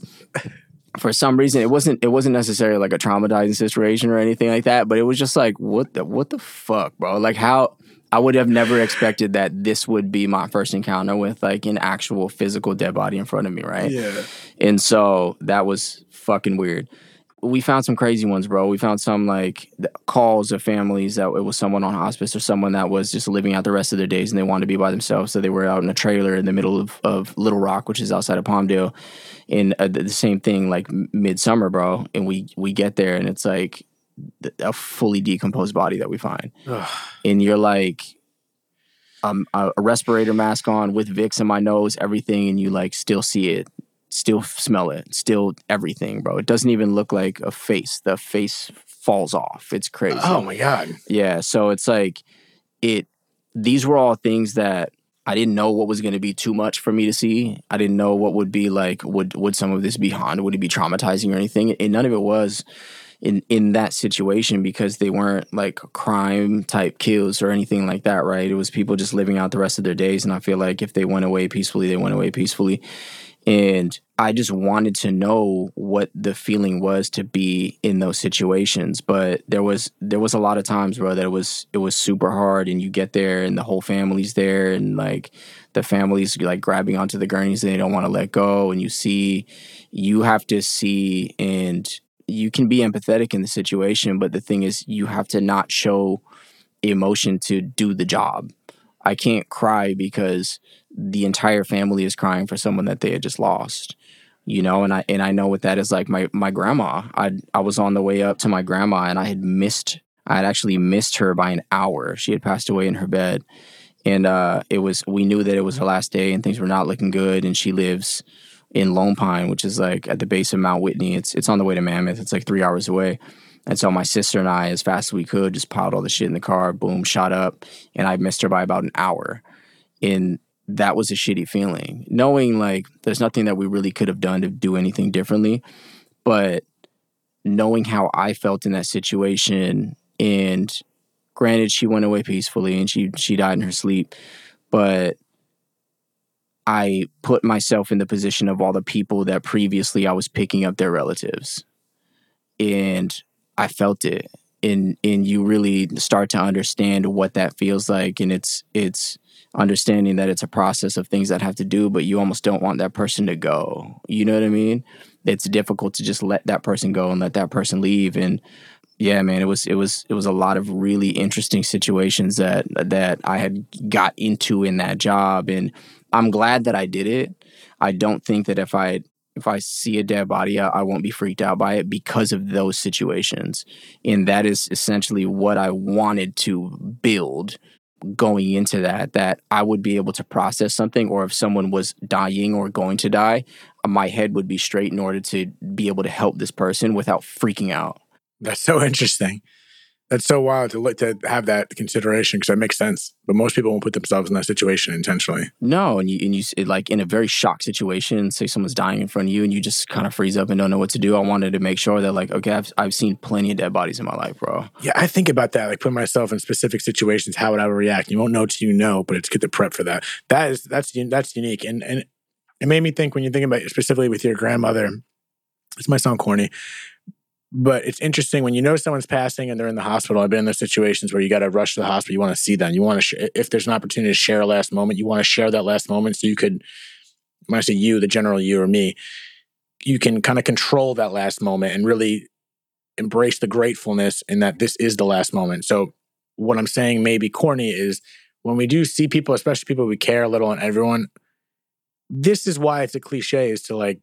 For some reason it wasn't it wasn't necessarily like a traumatizing situation or anything like that but it was just like what the what the fuck bro? Like how i would have never expected that this would be my first encounter with like an actual physical dead body in front of me right? Yeah. and so that was fucking weird we found some crazy ones bro. We found some like calls of families that it was someone on hospice or someone that was just living out the rest of their days and they wanted to be by themselves. So they were out in a trailer in the middle of, of little rock which is outside of palmdale and uh, the same thing like midsummer bro. And we we get there and it's like a fully decomposed body that we find. Ugh. and you're like um, a respirator mask on with Vicks in my nose, everything, and you like still see it, still smell it, still everything, bro. It doesn't even look like a face. The face falls off. It's crazy. Oh my god. Yeah, so it's like it these were all things that I didn't know what was going to be too much for me to see. I didn't know what would be like. Would would some of this be haunted? Would it be traumatizing or anything? And none of it was in in that situation because they weren't like crime type kills or anything like that. Right? It was people just living out the rest of their days. And I feel like if they went away peacefully, they went away peacefully. And I just wanted to know what the feeling was to be in those situations. But there was there was a lot of times, bro, that it was it was super hard and you get there and the whole family's there and like the family's like grabbing onto the gurneys and they don't want to let go and you see you have to see and you can be empathetic in the situation, but the thing is you have to not show emotion to do the job. I can't cry because the entire family is crying for someone that they had just lost you know and i and i know what that is like. My my grandma i i was on the way up to my grandma and i had missed i had actually missed her by an hour. She had passed away in her bed. And uh it was we knew that it was her last day and things were not looking good. And she lives in lone pine which is like at the base of mount whitney. It's it's on the way to mammoth. It's like three hours away. And so my sister and i as fast as we could just piled all the shit in the car boom shot up. And i missed her by about an hour. In that was a shitty feeling. Knowing like there's nothing that we really could have done to do anything differently, but knowing how I felt in that situation and granted she went away peacefully and she she died in her sleep, but I put myself in the position of all the people that previously I was picking up their relatives. And I felt it. And and you really start to understand what that feels like and it's it's understanding that it's a process of things that have to do, but you almost don't want that person to go. You know what I mean? It's difficult to just let that person go and let that person leave. And yeah, man, it was it was it was a lot of really interesting situations that that I had got into in that job, and I'm glad that I did it. I don't think that if I if I see a dead body, I, I won't be freaked out by it because of those situations, and that is essentially what I wanted to build going into that that I would be able to process something or if someone was dying or going to die, my head would be straight in order to be able to help this person without freaking out. That's so interesting. That's so wild to look to have that consideration because that makes sense. But most people won't put themselves in that situation intentionally. No, and you and you like in a very shocked situation, say someone's dying in front of you, and you just kind of freeze up and don't know what to do. I wanted to make sure that like, okay, I've I've seen plenty of dead bodies in my life, bro. Yeah, I think about that. Like, put myself in specific situations. How would I react? You won't know till you know, but it's good to prep for that. That is that's that's unique, and and it made me think when you think about it, specifically with your grandmother. This might sound corny, but it's interesting when you know someone's passing and they're in the hospital. I've been in those situations where you got to rush to the hospital. You want to see them. You want to, sh- if there's an opportunity to share a last moment, you want to share that last moment so you could, when I say you, the general you or me, you can kind of control that last moment and really embrace the gratefulness in that this is the last moment. So, what I'm saying may be corny is when we do see people, especially people we care a little and everyone, this is why it's a cliche is to like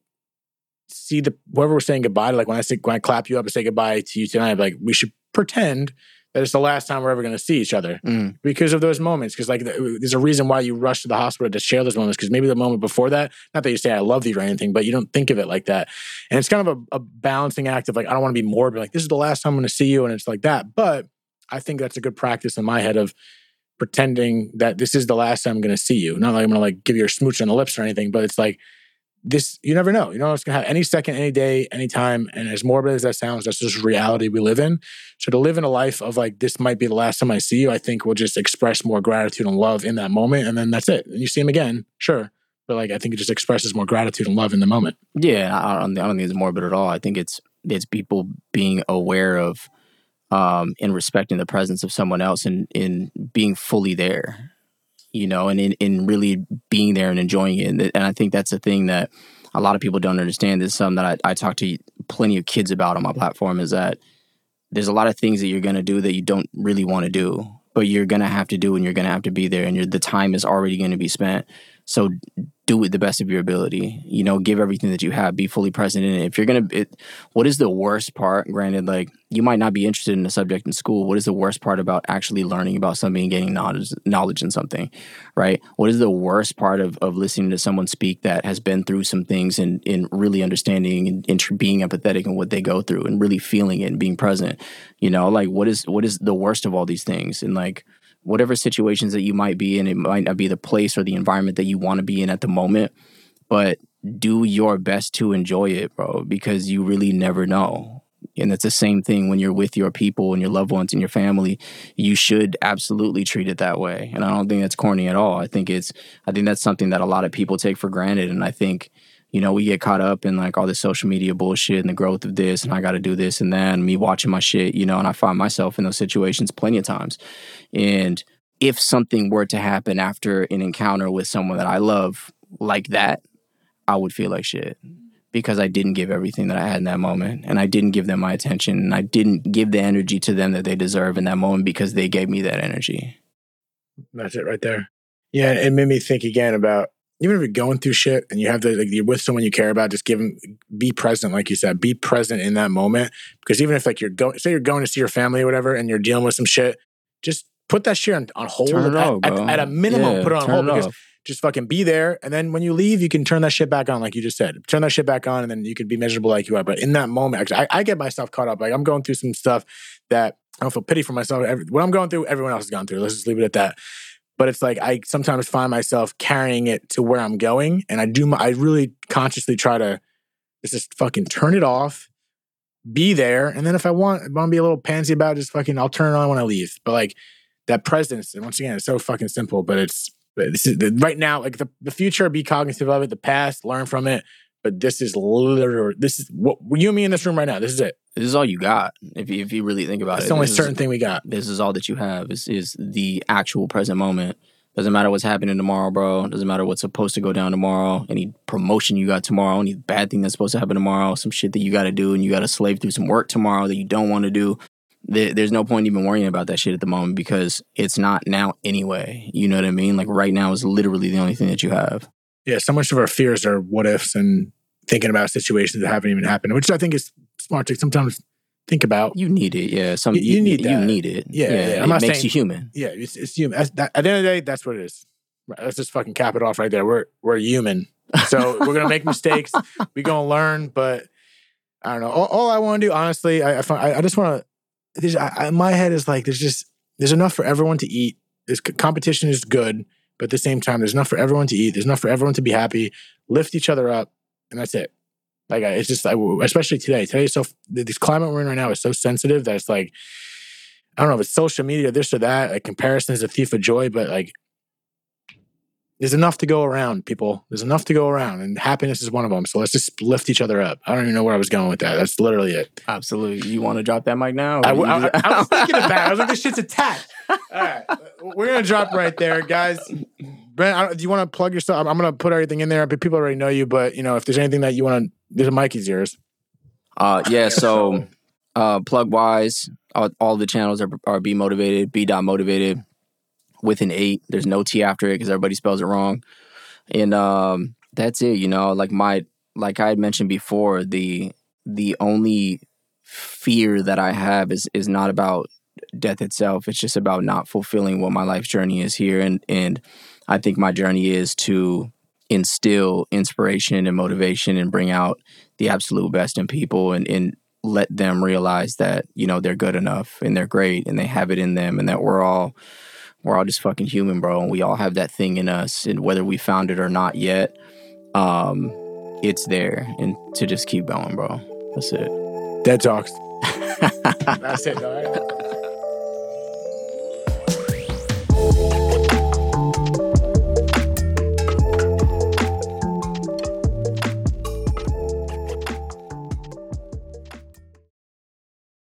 see the whoever we're saying goodbye to, like when I say when I clap you up and say goodbye to you tonight, like we should pretend that it's the last time we're ever going to see each other mm. because of those moments. Because like there's a reason why you rush to the hospital to share those moments. Because maybe the moment before that, not that you say I love you or anything, but you don't think of it like that. And it's kind of a, a balancing act of like I don't want to be morbid. Like this is the last time I'm going to see you, and it's like that. But I think that's a good practice in my head of pretending that this is the last time I'm going to see you. Not like I'm going to like give you a smooch on the lips or anything, but it's like this you never know. You know, it's gonna happen any second, any day, anytime. And as morbid as that sounds, that's just reality we live in. So to live in a life of like this might be the last time I see you, I think will just express more gratitude and love in that moment, and then that's it. And you see him again, sure, but like I think it just expresses more gratitude and love in the moment. Yeah, I don't, I don't think it's morbid at all. I think it's it's people being aware of um and respecting the presence of someone else and in being fully there you know, and in, in really being there and enjoying it. And, and I think that's a thing that a lot of people don't understand. This is something that I, I talk to plenty of kids about on my platform is that there's a lot of things that you're going to do that you don't really want to do, but you're going to have to do and you're going to have to be there and the time is already going to be spent. So do it the best of your ability. You know, give everything that you have. Be fully present in it. If you're gonna, it, what is the worst part? Granted, like you might not be interested in a subject in school. What is the worst part about actually learning about something and getting knowledge knowledge in something, right? What is the worst part of, of listening to someone speak that has been through some things and in really understanding and, and being empathetic in what they go through and really feeling it and being present? You know, like what is what is the worst of all these things? And like whatever situations that you might be in, it might not be the place or the environment that you want to be in at the moment, but do your best to enjoy it, bro, because you really never know. And it's the same thing when you're with your people and your loved ones and your family. You should absolutely treat it that way. And I don't think that's corny at all. I think it's I think that's something that a lot of people take for granted. And I think, you know, we get caught up in like all the social media bullshit and the growth of this and I gotta do this and that me watching my shit, you know, and I find myself in those situations plenty of times. And if something were to happen after an encounter with someone that I love like that, I would feel like shit because I didn't give everything that I had in that moment and I didn't give them my attention and I didn't give the energy to them that they deserve in that moment because they gave me that energy. That's it right there. Yeah, it made me think again about even if you're going through shit and you have the like you're with someone you care about, just give them be present, like you said, be present in that moment. Because even if like you're going, say you're going to see your family or whatever, and you're dealing with some shit, just put that shit on, on hold. At, off, at, at a minimum, Yeah, put it on hold it because just fucking be there. And then when you leave, you can turn that shit back on, like you just said. Turn that shit back on, and then you can be miserable like you are. But in that moment, actually, I, I get myself caught up. Like I'm going through some stuff that I don't feel pity for myself. Every, what I'm going through, everyone else has gone through. Let's just leave it at that. But it's like I sometimes find myself carrying it to where I'm going, and I do. My, I really consciously try to just fucking turn it off, be there, and then if I want, if I want to be a little pansy about, it, just fucking, I'll turn it on when I leave. But like that presence, and once again, it's so fucking simple, but it's but this is the, right now, like the, the future, be cognitive of it, the past, learn from it. But this is literally, this is what you and me in this room right now. This is it. This is all you got if you, if you really think about It's it. the only This is- certain thing we got. this is all that you have is is the actual present moment. Doesn't matter what's happening tomorrow, bro. Doesn't matter what's supposed to go down tomorrow. Any promotion you got tomorrow, any bad thing that's supposed to happen tomorrow, some shit that you got to do, and you got to slave through some work tomorrow that you don't want to do. There's no point even worrying about that shit at the moment because it's not now anyway. You know what I mean? Like right now is literally the only thing that you have. Yeah, so much of our fears are what ifs and thinking about situations that haven't even happened, which I think is smart to sometimes think about. You need it, yeah. Some You- you need You need it. Yeah, yeah, It I'm not makes saying- you human. Yeah, it's, it's human. That, at the end of the day, that's what it is. Let's just fucking cap it off right there. We're we're human, so we're gonna make mistakes. We're gonna learn, but I don't know. All, all I want to do, honestly, I I, find- I, I just want to. There's I, I, my head is like there's just there's enough for everyone to eat. This c- competition is good, but at the same time, there's enough for everyone to eat. There's enough for everyone to be happy. Lift each other up, and that's it. Like it's just, especially today. Today, so this climate we're in right now is so sensitive that it's like I don't know if it's social media, this or that. Like comparison is a thief of joy, but like there's enough to go around, people. There's enough to go around, and happiness is one of them. So let's just lift each other up. I don't even know where I was going with that. That's literally it. Absolutely. You want to drop that mic now? I, I- I was thinking about it. I was like, this shit's attached. All right, we're gonna drop right there, guys. Brent, I don't- do you want to plug yourself? I'm, gonna put everything in there. People already know you. But you know, if there's anything that you want to, there's a mic is yours. Uh, yeah. So, uh, plug wise, all, all the channels are are be motivated, be dot motivated with an eight. There's no T after it because everybody spells it wrong, and um, that's it. You know, like my like I had mentioned before, the the only fear that I have is is not about death itself. It's just about not fulfilling what my life journey is here, and and I think my journey is to instill inspiration and motivation and bring out the absolute best in people and, and let them realize that you know they're good enough and they're great and they have it in them and that we're all we're all just fucking human bro and we all have that thing in us and whether we found it or not yet um it's there and to just keep going bro that's it Dead talks. That's it. All right.